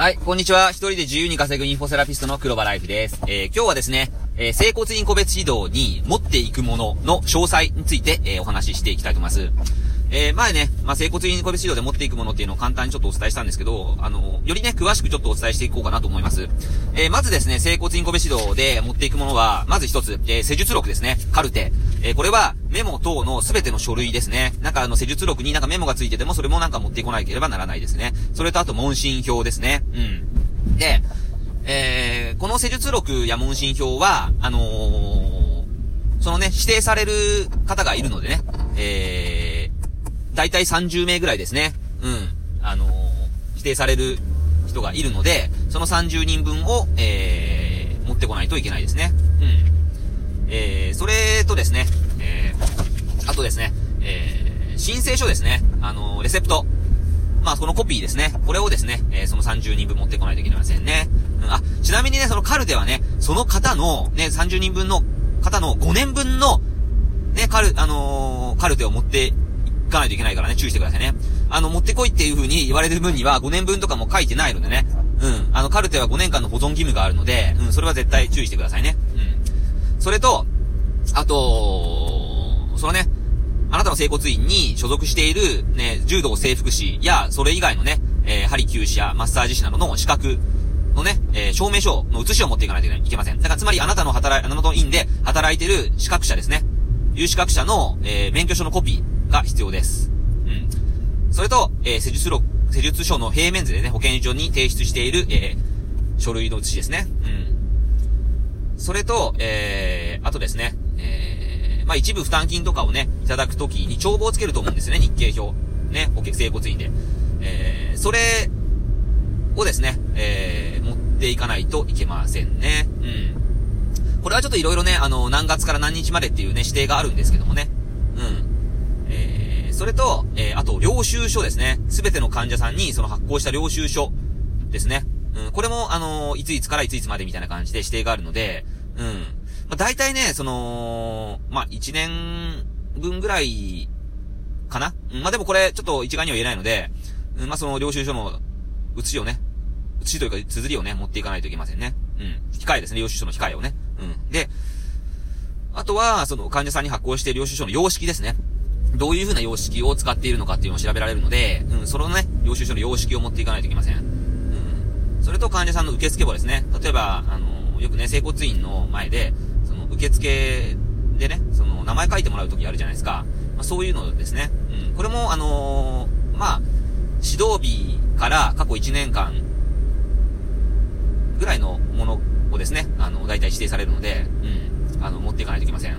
はい、こんにちは。一人で自由に稼ぐインフォセラピストの黒場ライフです。えー今日はですね、えー整骨院個別指導に持っていくものの詳細について、えーお話ししていきたいと思います。えー前ね、まあ、整骨院個別指導で持っていくものっていうのを簡単にちょっとお伝えしたんですけど、あの、よりね、詳しくちょっとお伝えしていこうかなと思います。えーまずですね、整骨院個別指導で持っていくものは、まず一つ、えー施術録ですね。カルテ。えーこれは、メモ等のすべての書類ですね。なんかあの、施術録になんかメモがついてても、それもなんか持ってこなければならないですね。それとあと、問診票ですね。うん。で、えー、この施術録や問診票は、あのーそのね、指定される方がいるのでね、えー、だいたい30名ぐらいですね。うん。あのー指定される人がいるので、その30人分を、えー、持ってこないといけないですね。うん。えー、それとですね、えー、あとですね、えー、申請書ですね。あのレセプト。まあ、このコピーですね。これをですね、えーその30人分持ってこないといけませんね。うん、あ、ちなみにね、そのカルテはね、その方の、ね、30人分の方の5年分の、ね、カル、あのーカルテを持っていかないといけないからね、注意してくださいね。あの、持ってこいっていう風に言われる分には5年分とかも書いてないのでね。うん。あの、カルテは5年間の保存義務があるので、うん、それは絶対注意してくださいね。うん。それと、あと、そのね、あなたの整骨院に所属している、ね、柔道整復師や、それ以外のね、えー、針灸師やマッサージ師などの資格のね、えー、証明書の写しを持っていかないといけません。だからつまりあなたの働い、あなたの院で働いてる資格者ですね。有資格者の、えー、免許証のコピーが必要です。うん。それと、えー、施術録、施術書の平面図でね、保健所に提出している、えー、書類の写しですね。うん。それと、えー、あとですね、えー、まあ、一部負担金とかをね、いただくときに帳簿をつけると思うんですね、日経表。ね、保険整骨院で。えー、それをですね、えー、持っていかないといけませんね。うん。これはちょっといろいろね、あの、何月から何日までっていうね、指定があるんですけどもね。うん。えー、それと、えー、あと、領収書ですね。すべての患者さんにその発行した領収書ですね。うん、これも、あのいついつからいついつまでみたいな感じで指定があるので、うん。まあ、大体ね、その、まあ、1年分ぐらい、かな？うん、まあ、でもこれ、ちょっと一概には言えないので、うん、まあ、その領収書の写しをね、写しというか、綴りをね、持っていかないといけませんね。うん。控えですね、領収書の控えをね。うん。で、あとは、その患者さんに発行している領収書の様式ですね。どういう風な様式を使っているのかっていうのを調べられるので、うん、そのね、領収書の様式を持っていかないといけません。それと患者さんの受付簿ですね。例えば、あの、よくね、整骨院の前で、その受付でね、その名前書いてもらうときあるじゃないですか。まあ、そういうのですね。うん。これも、あのーまあ、指導日から過去1年間ぐらいのものをですね、あの、大体指定されるので、うん。あの、持っていかないといけません。う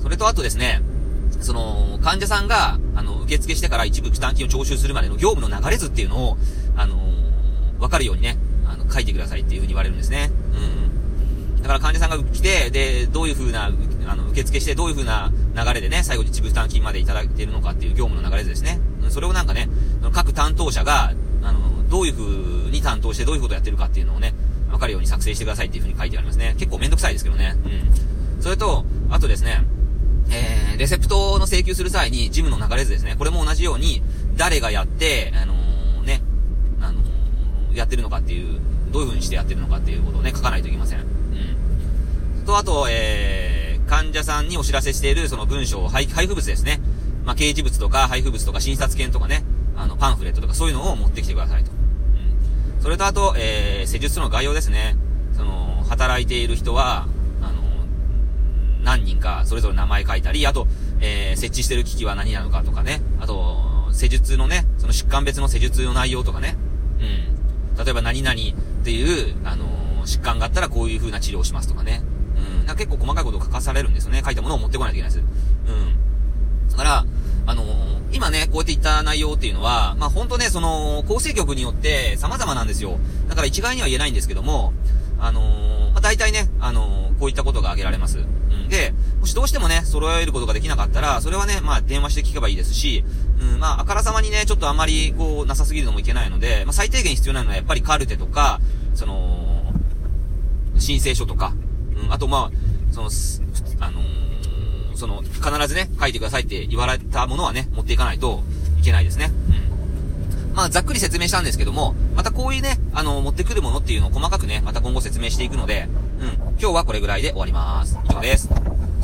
ん。それとあとですね、その、患者さんが、あの、受付してから一部負担金を徴収するまでの業務の流れ図っていうのを、あのーわかるようにね、あの、書いてくださいっていうふうに言われるんですね。うん。だから患者さんが来て、で、どういうふうな、あの、受付してどういうふうな流れでね、最後に一部負担金までいただいているのかっていう業務の流れですね。うんそれをなんかね、各担当者が、あの、どういうふうに担当してどういうことをやってるかっていうのをね、わかるように作成してくださいっていうふうに書いてありますね。結構めんどくさいですけどね。うん。それと、あとですね、えー、レセプトの請求する際に、ジムの流れ図ですね。これも同じように、誰がやって、あのーね、あのーやってるのかっていう、どういう風にしてやってるのかっていうことをね、書かないといけません。うん。と、あと、えー、患者さんにお知らせしている、その文章、配配布物ですね。まあ、掲示物とか、配布物とか、診察券とかね、あの、パンフレットとか、そういうのを持ってきてくださいと。うん。それと、あと、えー、施術の概要ですね。その、働いている人は、あの、何人かそれぞれ名前書いたり、あと、えー、設置してる機器は何なのかとかね。あと、施術のね、その疾患別の施術の内容とかね。うん。例えば何々っていう、あのー疾患があったらこういう風な治療をしますとかね。うん。なんか結構細かいことを書かされるんですよね。書いたものを持ってこないといけないです。うん。だから、あのー今ね、こうやって言った内容っていうのは、まあ、ほんとね、その、構成局によって様々なんですよ。だから一概には言えないんですけども、あのーまあ、大体ね、あのこういったことが挙げられます。で、もしどうしてもね、揃えることができなかったら、それはね、まあ、電話して聞けばいいですし、うん、まあ、あからさまにね、ちょっとあまり、こう、なさすぎるのもいけないので、まあ、最低限必要なのは、やっぱりカルテとか、その、申請書とか、うん、あと、まあ、その、あのー、その、必ずね、書いてくださいって言われたものはね、持っていかないといけないですね。うん。まあ、ざっくり説明したんですけども、またこういうね、あの、持ってくるものっていうのを細かくね、また今後説明していくので、今日はこれぐらいで終わります。以上です。